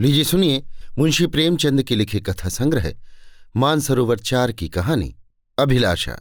लीजिए सुनिए मुंशी प्रेमचंद के लिखे कथा संग्रह, मानसरोवर चार की कहानी, अभिलाषा,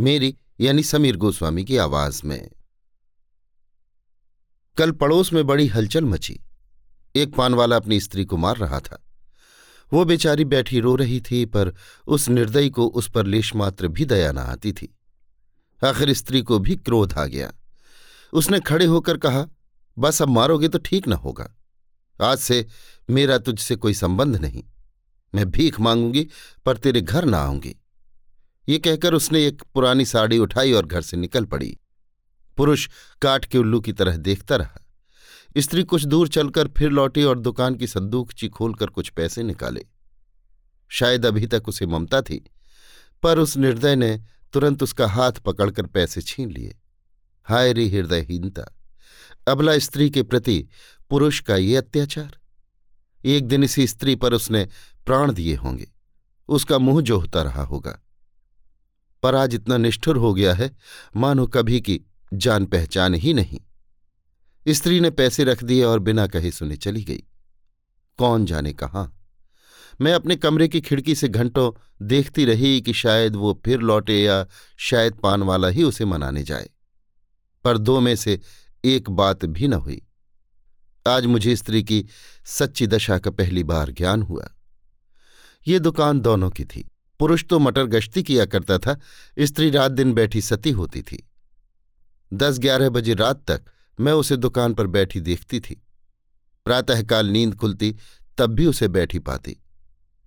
मेरी यानी समीर गोस्वामी की आवाज़ में। कल पड़ोस में बड़ी हलचल मची। एक पानवाला अपनी स्त्री को मार रहा था। वो बेचारी बैठी रो रही थी, पर उस निर्दयी को उस पर लेश मात्र भी दया न आती थी। आखिर स्त्री को भी क्रोध आ गया। उसने खड़े होकर कहा, बस अब मारोगे तो ठीक न होगा। आज से मेरा तुझसे कोई संबंध नहीं। मैं भीख मांगूँगी, पर तेरे घर ना आऊँगी। ये कहकर उसने एक पुरानी साड़ी उठाई और घर से निकल पड़ी। पुरुष काट के उल्लू की तरह देखता रहा। स्त्री कुछ दूर चलकर फिर लौटी और दुकान की संदूकची खोलकर कुछ पैसे निकाले। शायद अभी तक उसे ममता थी, पर उस निर्दय ने तुरंत उसका हाथ पकड़कर पैसे छीन लिए। हाय रे हृदयहीनता! अबला स्त्री के प्रति पुरुष का ये अत्याचार। एक दिन इसी स्त्री पर उसने प्राण दिए होंगे। उसका मुँह जोहता रहा होगा। पर आज इतना निष्ठुर हो गया है, मानो कभी की जान पहचान ही नहीं। स्त्री ने पैसे रख दिए और बिना कहे सुने चली गई। कौन जाने कहाँ? मैं अपने कमरे की खिड़की से घंटों देखती रही कि शायद वो फिर लौटे या शायद पान वाला ही उसे मनाने जाए। पर दो में से एक बात भी न हुई। आज मुझे स्त्री की सच्ची दशा का पहली बार ज्ञान हुआ। ये दुकान दोनों की थी। पुरुष तो मटर गश्ती किया करता था, स्त्री रात दिन बैठी सती होती थी। दस ग्यारह बजे रात तक मैं उसे दुकान पर बैठी देखती थी। प्रातःकाल नींद खुलती, तब भी उसे बैठी पाती।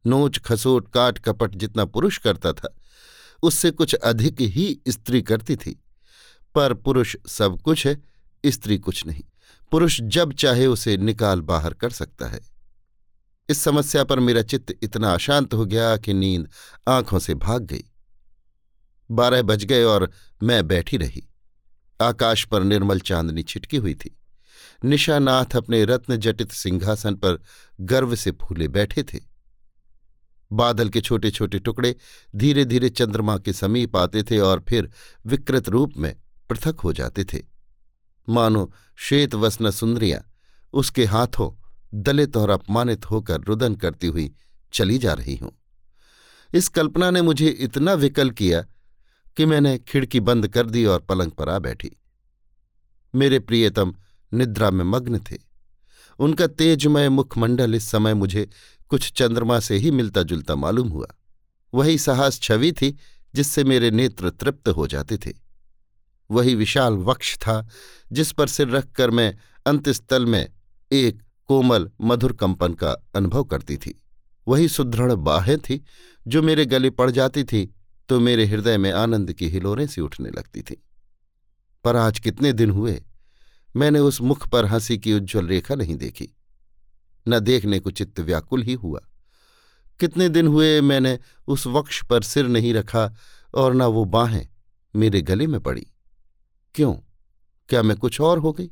नोच, खसोट, काट, कपट जितना पुरुष करता था, उससे कुछ अधिक ही स्त्री करती थी। पर पुरुष सब कुछ है स्त्री कुछ नहीं, पुरुष जब चाहे उसे निकाल बाहर कर सकता है। इस समस्या पर मेरा चित्त इतना अशांत हो गया कि नींद आँखों से भाग गई। बारह बज गए और मैं बैठी रही। आकाश पर निर्मल चांदनी छिटकी हुई थी। निशानाथ अपने रत्न जटित सिंहासन पर गर्व से फूले बैठे थे। बादल के छोटे छोटे टुकड़े धीरे धीरे चंद्रमा के समीप आते थे और फिर विकृत रूप में पृथक हो जाते थे। मानो श्वेत वसन सुंदरियाँ उसके हाथों दलित और अपमानित होकर रुदन करती हुई चली जा रही हूँ। इस कल्पना ने मुझे इतना विकल किया कि मैंने खिड़की बंद कर दी और पलंग पर आ बैठी। मेरे प्रियतम निद्रा में मग्न थे। उनका तेजमय मुखमंडल इस समय मुझे कुछ चंद्रमा से ही मिलता जुलता मालूम हुआ। वही साहस छवि थी जिससे मेरे नेत्र तृप्त हो जाते थे। वही विशाल वक्ष था, जिस पर सिर रखकर मैं अंतस्थल में एक कोमल मधुर कंपन का अनुभव करती थी। वही सुदृढ़ बाहें थी, जो मेरे गले पड़ जाती थी तो मेरे हृदय में आनंद की हिलोरें सी उठने लगती थी। पर आज कितने दिन हुए, मैंने उस मुख पर हँसी की उज्ज्वल रेखा नहीं देखी। न देखने को चित्त व्याकुल ही हुआ। कितने दिन हुए मैंने उस वक्ष पर सिर नहीं रखा और न वो बाहें मेरे गले में पड़ी। क्यों? क्या मैं कुछ और हो गई?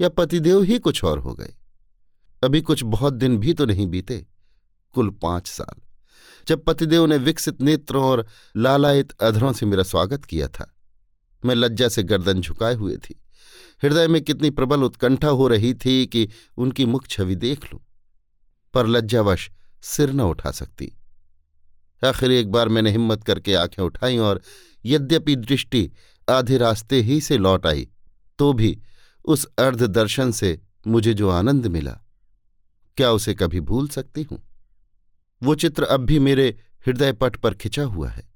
या पतिदेव ही कुछ और हो गए? अभी कुछ बहुत दिन भी तो नहीं बीते, कुल पाँच साल। जब पतिदेव ने विकसित नेत्रों और लालायित अधरों से मेरा स्वागत किया था, मैं लज्जा से गर्दन झुकाए हुए थी। हृदय में कितनी प्रबल उत्कंठा हो रही थी कि उनकी मुख छवि देख लूँ, पर लज्जावश सिर न उठा सकती। आखिर एक बार मैंने हिम्मत करके आँखें उठाई और यद्यपि दृष्टि आधे रास्ते ही से लौट आई तो भी उस अर्ध दर्शन से मुझे जो आनंद मिला। क्या उसे कभी भूल सकती हूँ? वो चित्र अब भी मेरे हृदय पट पर खिंचा हुआ है।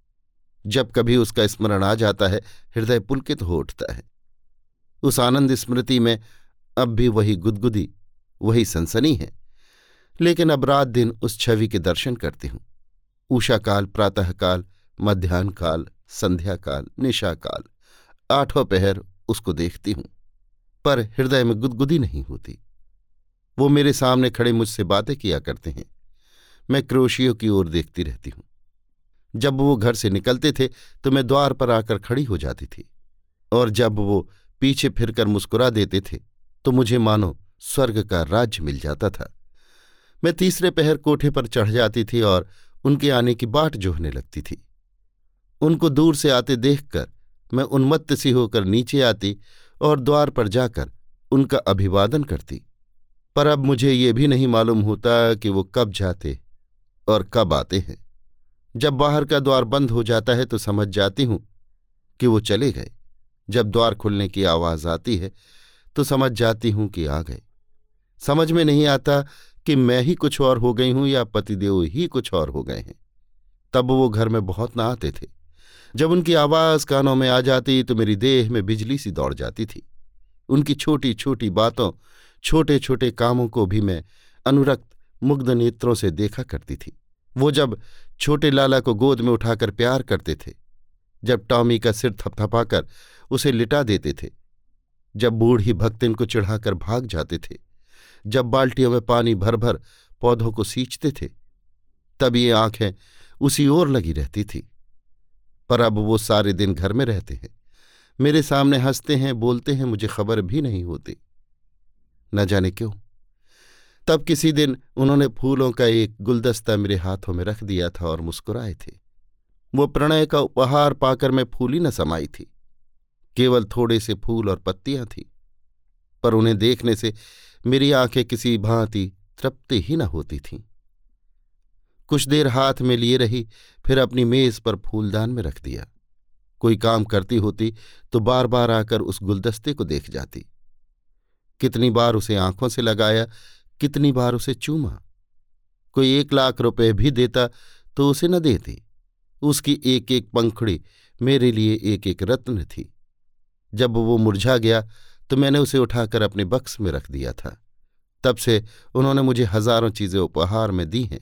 जब कभी उसका स्मरण आ जाता है, हृदय पुलकित हो उठता है। उस आनंद स्मृति में अब भी वही गुदगुदी, वही सनसनी है। लेकिन अब रात दिन उस छवि के दर्शन करती हूँ। उषाकाल प्रातःकाल मध्यान्ह काल संध्या काल निशाकाल। आठों पहर उसको देखती हूँ, पर हृदय में गुदगुदी नहीं होती। वो मेरे सामने खड़े मुझसे बातें किया करते हैं। मैं क्रोशियों की ओर देखती रहती हूँ। जब वो घर से निकलते थे तो मैं द्वार पर आकर खड़ी हो जाती थी, और जब वो पीछे फिरकर मुस्कुरा देते थे तो मुझे मानो स्वर्ग का राज्य मिल जाता था। मैं तीसरे पहर कोठे पर चढ़ जाती थी और उनके आने की बाट जोहने लगती थी। उनको दूर से आते देखकर मैं उन्मत्त सी होकर नीचे आती और द्वार पर जाकर उनका अभिवादन करती। पर अब मुझे ये भी नहीं मालूम होता कि वो कब जाते और कब आते हैं। जब बाहर का द्वार बंद हो जाता है तो समझ जाती हूँ कि वो चले गए। जब द्वार खुलने की आवाज़ आती है तो समझ जाती हूँ कि आ गए। समझ में नहीं आता कि मैं ही कुछ और हो गई हूँ या पतिदेव ही कुछ और हो गए हैं। तब वो घर में बहुत ना आते थे। जब उनकी आवाज़ कानों में आ जाती तो मेरी देह में बिजली सी दौड़ जाती थी। उनकी छोटी छोटी बातों छोटे छोटे कामों को भी मैं अनुरक्त, मुग्ध नेत्रों से देखा करती थी। वो जब छोटे लाला को गोद में उठाकर प्यार करते थे, जब टॉमी का सिर थपथपाकर उसे लिटा देते थे, जब बूढ़ी भक्तिन को चढ़ाकर भाग जाते थे, जब बाल्टियों में पानी भर भर पौधों को सींचते थे, तब ये आँखें उसी ओर लगी रहती थी। पर अब वो सारे दिन घर में रहते हैं। मेरे सामने हँसते हैं, बोलते हैं, मुझे खबर भी नहीं होती। न जाने क्यों। तब किसी दिन उन्होंने फूलों का एक गुलदस्ता मेरे हाथों में रख दिया था और मुस्कुराए थे। वो प्रणय का उपहार पाकर मैं फूली न समाई थी। केवल थोड़े से फूल और पत्तियाँ थी। पर उन्हें देखने से मेरी आँखें किसी भांति तृप्ति ही न होती थीं। कुछ देर हाथ में लिए रही, फिर अपनी मेज पर फूलदान में रख दिया। कोई काम करती होती तो बार बार आकर उस गुलदस्ते को देख जाती। कितनी बार उसे आँखों से लगाया, कितनी बार उसे चूमा। कोई एक लाख रुपए भी देता तो उसे न देती। उसकी एक एक पंखुड़ी मेरे लिए एक एक रत्न थी। जब वो मुरझा गया तो मैंने उसे उठाकर अपने बक्स में रख दिया था। तब से उन्होंने मुझे हज़ारों चीज़ें उपहार में दी हैं।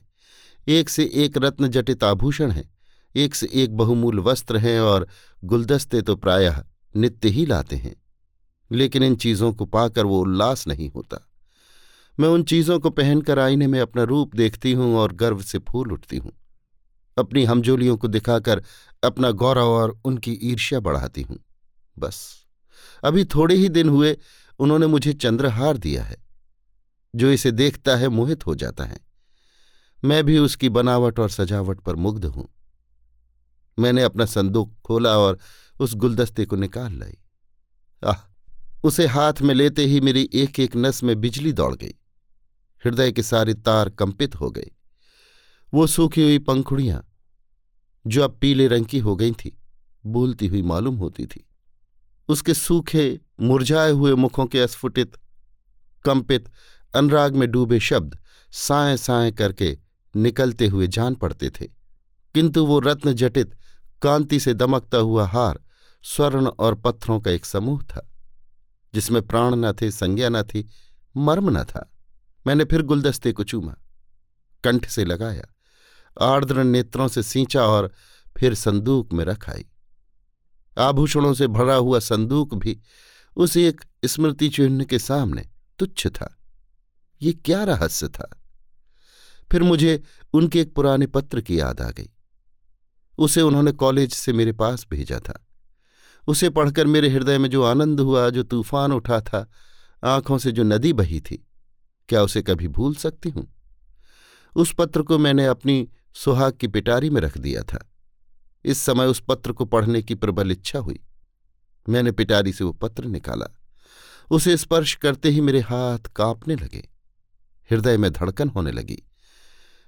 एक से एक रत्न जटित आभूषण हैं, एक से एक बहुमूल वस्त्र हैं और गुलदस्ते तो प्रायः नित्य ही लाते हैं। लेकिन इन चीज़ों को पाकर वो उल्लास नहीं होता। मैं उन चीज़ों को पहनकर आईने में अपना रूप देखती हूँ और गर्व से फूल उठती हूँ। अपनी हमजोलियों को दिखाकर अपना गौरव और उनकी ईर्ष्या बढ़ाती हूँ। बस, अभी थोड़े ही दिन हुए, उन्होंने मुझे चंद्रहार दिया है। जो इसे देखता है, मोहित हो जाता है। मैं भी उसकी बनावट और सजावट पर मुग्ध हूँ। मैंने अपना संदूक खोला और उस गुलदस्ते को निकाल लाई। आह, उसे हाथ में लेते ही मेरी एक एक नस में बिजली दौड़ गई। हृदय के सारे तार कंपित हो गए। वो सूखी हुई पंखुड़ियाँ, जो अब पीले रंग की हो गई थी, बोलती हुई मालूम होती थी। उसके सूखे, मुरझाए हुए मुखों के अस्फुटित, कंपित, अनुराग में डूबे शब्द साए साए करके निकलते हुए जान पड़ते थे। किंतु वो रत्न जटित, कांति से दमकता हुआ हार, स्वर्ण और पत्थरों का एक समूह था, जिसमें प्राण न थे, संज्ञा न थी, मर्म न था। मैंने फिर गुलदस्ते को चूमा, कंठ से लगाया, आर्द्र नेत्रों से सींचा और फिर संदूक में रखाई। आभूषणों से भरा हुआ संदूक भी उस एक स्मृति चिन्ह के सामने तुच्छ था। ये क्या रहस्य था? फिर मुझे उनके एक पुराने पत्र की याद आ गई। उसे उन्होंने कॉलेज से मेरे पास भेजा था। उसे पढ़कर मेरे हृदय में जो आनंद हुआ, जो तूफ़ान उठा था, आँखों से जो नदी बही थी, क्या उसे कभी भूल सकती हूँ? उस पत्र को मैंने अपनी सुहाग की पिटारी में रख दिया था। इस समय उस पत्र को पढ़ने की प्रबल इच्छा हुई। मैंने पिटारी से वो पत्र निकाला। उसे स्पर्श करते ही मेरे हाथ कांपने लगे। हृदय में धड़कन होने लगी।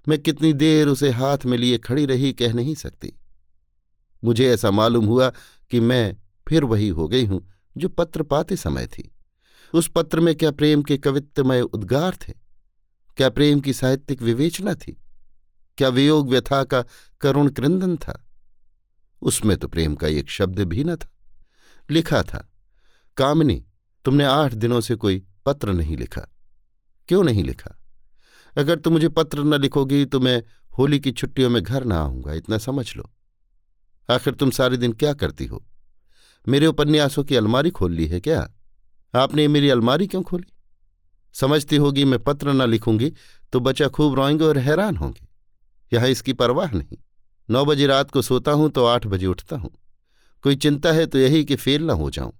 मैं कितनी देर उसे हाथ में लिए खड़ी रही कह नहीं सकती। मुझे ऐसा मालूम हुआ कि मैं फिर वही हो गई हूँ, जो पत्र पाते समय थी। उस पत्र में क्या प्रेम के कवित्वमय उद्गार थे? क्या प्रेम की साहित्यिक विवेचना थी? क्या वियोग व्यथा का करुण क्रंदन था? उसमें तो प्रेम का एक शब्द भी न था। लिखा था, कामिनी, तुमने आठ दिनों से कोई पत्र नहीं लिखा। क्यों नहीं लिखा? अगर तुम मुझे पत्र न लिखोगी तो मैं होली की छुट्टियों में घर न आऊँगा। इतना समझ लो। आखिर तुम सारे दिन क्या करती हो? मेरे उपन्यासों की अलमारी खोल ली है क्या? आपने मेरी अलमारी क्यों खोली? समझती होगी मैं पत्र न लिखूँगी तो बच्चा खूब रोएँगे और हैरान होंगे। यहाँ इसकी परवाह नहीं। नौ बजे रात को सोता हूँ तो आठ बजे उठता हूँ। कोई चिंता है तो यही कि फेल न हो जाऊँ।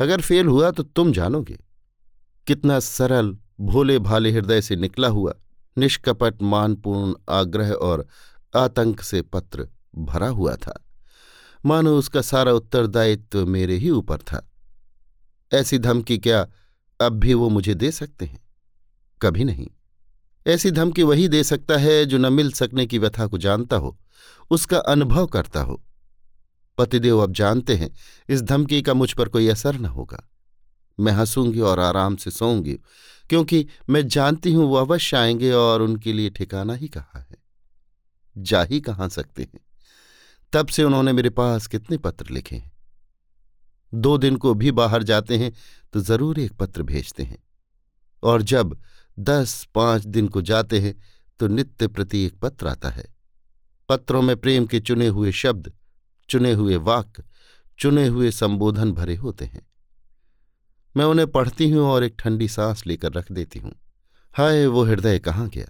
अगर फेल हुआ तो तुम जानोगे। कितना सरल भोले भाले हृदय से निकला हुआ, निष्कपट, मानपूर्ण आग्रह और आतंक से पत्र भरा हुआ था। मानो उसका सारा उत्तरदायित्व मेरे ही ऊपर था। ऐसी धमकी क्या अब भी वो मुझे दे सकते हैं? कभी नहीं। ऐसी धमकी वही दे सकता है जो न मिल सकने की व्यथा को जानता हो, उसका अनुभव करता हो। पतिदेव अब जानते हैं, इस धमकी का मुझ पर कोई असर न होगा। मैं हंसूँगी और आराम से सोऊँगी। क्योंकि मैं जानती हूँ वो अवश्य आएँगे और उनके लिए ठिकाना ही कहा है। जा ही कहाँ सकते हैं। तब से उन्होंने मेरे पास कितने पत्र लिखे हैं। दो दिन को भी बाहर जाते हैं तो ज़रूर एक पत्र भेजते हैं। और जब दस पाँच दिन को जाते हैं तो नित्य प्रति एक पत्र आता है। पत्रों में प्रेम के चुने हुए शब्द, चुने हुए वाक्य, चुने हुए संबोधन भरे होते हैं। मैं उन्हें पढ़ती हूँ और एक ठंडी सांस लेकर रख देती हूँ। हाय, वो हृदय कहाँ गया?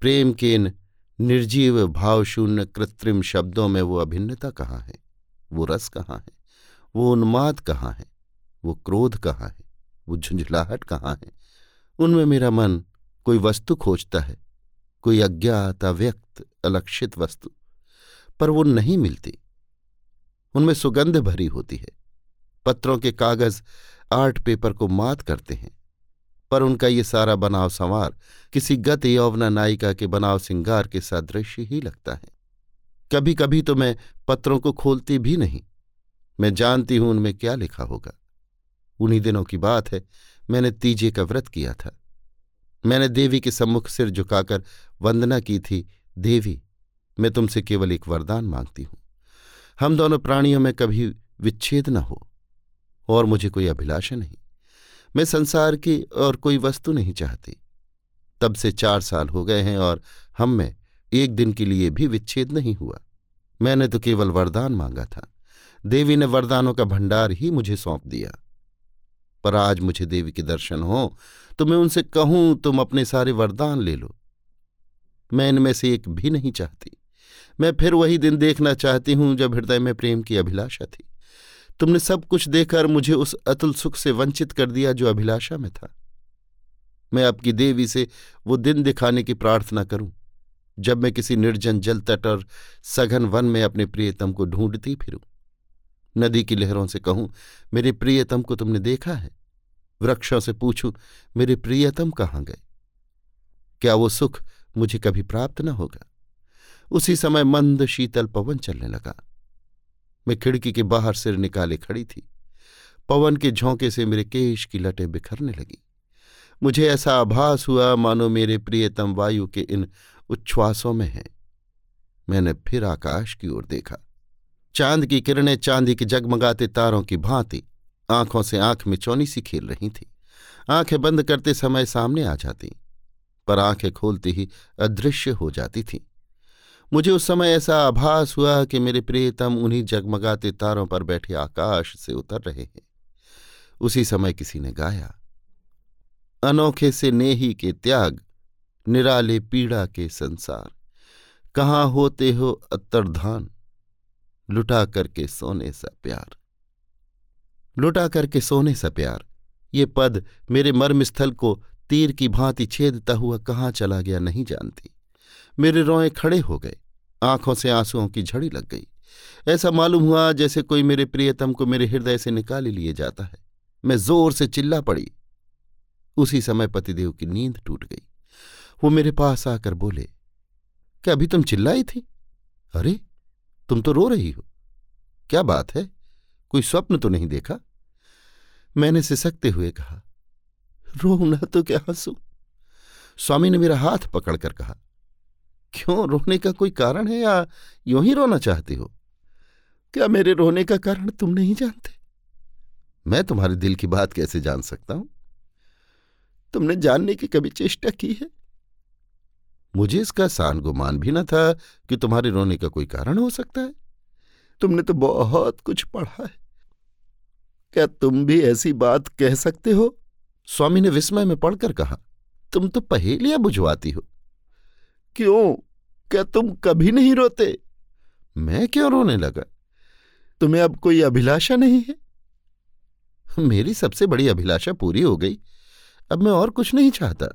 प्रेम के इन निर्जीव, भावशून्य, कृत्रिम शब्दों में वो अभिन्नता कहाँ है? वो रस कहाँ है? वो उन्माद कहाँ है? वो क्रोध कहाँ है? वो झुंझलाहट कहाँ है? उनमें मेरा मन कोई वस्तु खोजता है, कोई अज्ञात, अव्यक्त, अलक्षित वस्तु, पर वो नहीं मिलती। उनमें सुगंध भरी होती है। पत्रों के कागज़ आर्ट पेपर को मात करते हैं। पर उनका ये सारा बनाव संवार किसी गत यौवना नायिका के बनाव सिंगार के सदृश्य ही लगता है। कभी कभी तो मैं पत्रों को खोलती भी नहीं। मैं जानती हूँ उनमें क्या लिखा होगा। उन्हीं दिनों की बात है, मैंने तीजे का व्रत किया था। मैंने देवी के सम्मुख सिर झुकाकर वंदना की थी, देवी, मैं तुमसे केवल एक वरदान मांगती हूँ। हम दोनों प्राणियों में कभी विच्छेद न हो। और मुझे कोई अभिलाषा नहीं। मैं संसार की और कोई वस्तु नहीं चाहती। तब से चार साल हो गए हैं और हम में एक दिन के लिए भी विच्छेद नहीं हुआ। मैंने तो केवल वरदान मांगा था। देवी ने वरदानों का भंडार ही मुझे सौंप दिया। पर आज मुझे देवी के दर्शन हो तो मैं उनसे कहूँ, तुम अपने सारे वरदान ले लो। मैं इनमें से एक भी नहीं चाहती। मैं फिर वही दिन देखना चाहती हूँ जब हृदय में प्रेम की अभिलाषा थी। तुमने सब कुछ देकर मुझे उस अतुल सुख से वंचित कर दिया जो अभिलाषा में था। मैं आपकी देवी से वो दिन दिखाने की प्रार्थना करूँ। जब मैं किसी निर्जन जल तट और सघन वन में अपने प्रियतम को ढूंढती फिरूं। नदी की लहरों से कहूँ, मेरे प्रियतम को तुमने देखा है? वृक्षों से पूछूँ, मेरे प्रियतम कहाँ गए? क्या वो सुख मुझे कभी प्राप्त न होगा? उसी समय मंद शीतल पवन चलने लगा। मैं खिड़की के बाहर सिर निकाले खड़ी थी। पवन के झोंके से मेरे केश की लटें बिखरने लगी। मुझे ऐसा आभास हुआ, मानो मेरे प्रियतम वायु के इन उच्छ्वासों में हैं। मैंने फिर आकाश की ओर देखा। चाँद की किरणें चांदी के जगमगाते तारों की भांति आँखों से आँख में चौनी सी खेल रही थी। आँखें बंद करते समय सामने आ जाती, पर आँखें खोलती ही अदृश्य हो जाती थीं। मुझे उस समय ऐसा आभास हुआ कि मेरे प्रियतम उन्हीं जगमगाते तारों पर बैठे आकाश से उतर रहे हैं। उसी समय किसी ने गाया, अनोखे से नेही के त्याग, निराले पीड़ा के संसार, कहाँ होते हो अत्तरधान, लुटा करके सोने सा प्यार। लुटा करके सोने सा प्यार? ये पद मेरे मर्मस्थल को तीर की भांति छेदता हुआ कहाँ चला गया नहीं जानती। मेरे रोए खड़े हो गए। आँखों से आंसुओं की झड़ी लग गई। ऐसा मालूम हुआ जैसे कोई मेरे प्रियतम को मेरे हृदय से निकाल लिए जाता है। मैं ज़ोर से चिल्ला पड़ी। उसी समय पतिदेव की नींद टूट गई। वो मेरे पास आकर बोले, क्या अभी तुम चिल्लाई थी? अरे, तुम तो रो रही हो। क्या बात है? कोई स्वप्न तो नहीं देखा? मैंने सिसकते हुए कहा रो ना तो क्या हंसू? स्वामी ने मेरा हाथ पकड़कर कहा क्यों, रोने का कोई कारण है या यूँ ही रोना चाहती हो? क्या मेरे रोने का कारण तुम नहीं जानते? मैं तुम्हारे दिल की बात कैसे जान सकता हूँ? तुमने जानने की कभी चेष्टा की है? मुझे इसका सान गुमान भी न था कि तुम्हारे रोने का कोई कारण हो सकता है। तुमने तो बहुत कुछ पढ़ा है। क्या तुम भी ऐसी बात कह सकते हो? स्वामी ने विस्मय में पढ़कर कहा, तुम तो पहेलियाँ बुझवाती हो। क्यों? क्या तुम कभी नहीं रोते? मैं क्यों रोने लगा? तुम्हें अब कोई अभिलाषा नहीं है? मेरी सबसे बड़ी अभिलाषा पूरी हो गई। अब मैं और कुछ नहीं चाहता।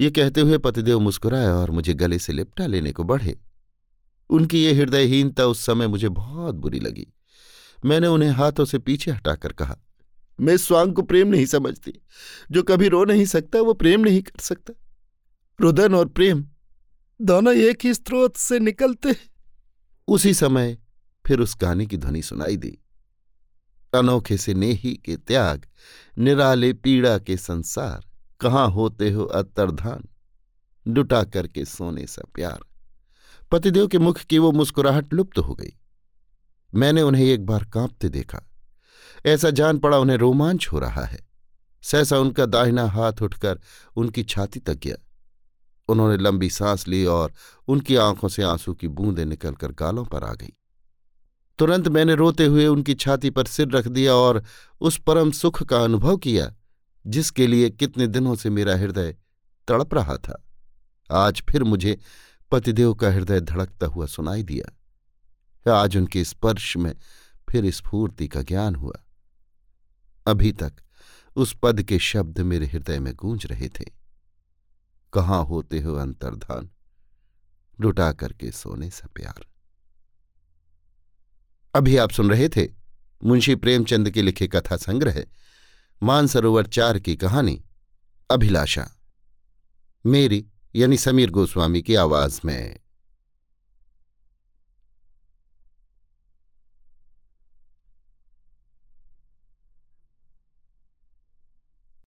ये कहते हुए पतिदेव मुस्कुराए और मुझे गले से लिपटा लेने को बढ़े। उनकी ये हृदयहीनता उस समय मुझे बहुत बुरी लगी। मैंने उन्हें हाथों से पीछे हटाकर कहा, मैं स्वांग को प्रेम नहीं समझती। जो कभी रो नहीं सकता, वो प्रेम नहीं कर सकता। रुदन और प्रेम दोनों एक ही स्रोत से निकलते। उसी समय फिर उस गाने की ध्वनि सुनाई दी। अनोखे से नेही के त्याग, निराले पीड़ा के संसार, कहाँ होते हो अतरधान? डुटा करके सोने सा प्यार। पतिदेव के मुख की वो मुस्कुराहट लुप्त हो गई। मैंने उन्हें एक बार कांपते देखा। ऐसा जान पड़ा उन्हें रोमांच हो रहा है। सहसा उनका दाहिना हाथ उठकर उनकी छाती तक गया। उन्होंने लंबी सांस ली और उनकी आँखों से आँसू की बूंदें निकलकर गालों पर आ गई। तुरंत मैंने रोते हुए उनकी छाती पर सिर रख दिया और उस परम सुख का अनुभव किया, जिसके लिए कितने दिनों से मेरा हृदय तड़प रहा था। आज फिर मुझे पतिदेव का हृदय धड़कता हुआ सुनाई दिया। आज उनके स्पर्श में फिर स्फूर्ति का ज्ञान हुआ। अभी तक उस पद के शब्द मेरे हृदय में गूंज रहे थे। कहाँ होते हो अंतर्धान? लुटा करके सोने से प्यार। अभी आप सुन रहे थे मुंशी प्रेमचंद के लिखे कथा संग्रह, मानसरोवर चार की कहानी, अभिलाषा। मेरी यानी समीर गोस्वामी की आवाज़ में।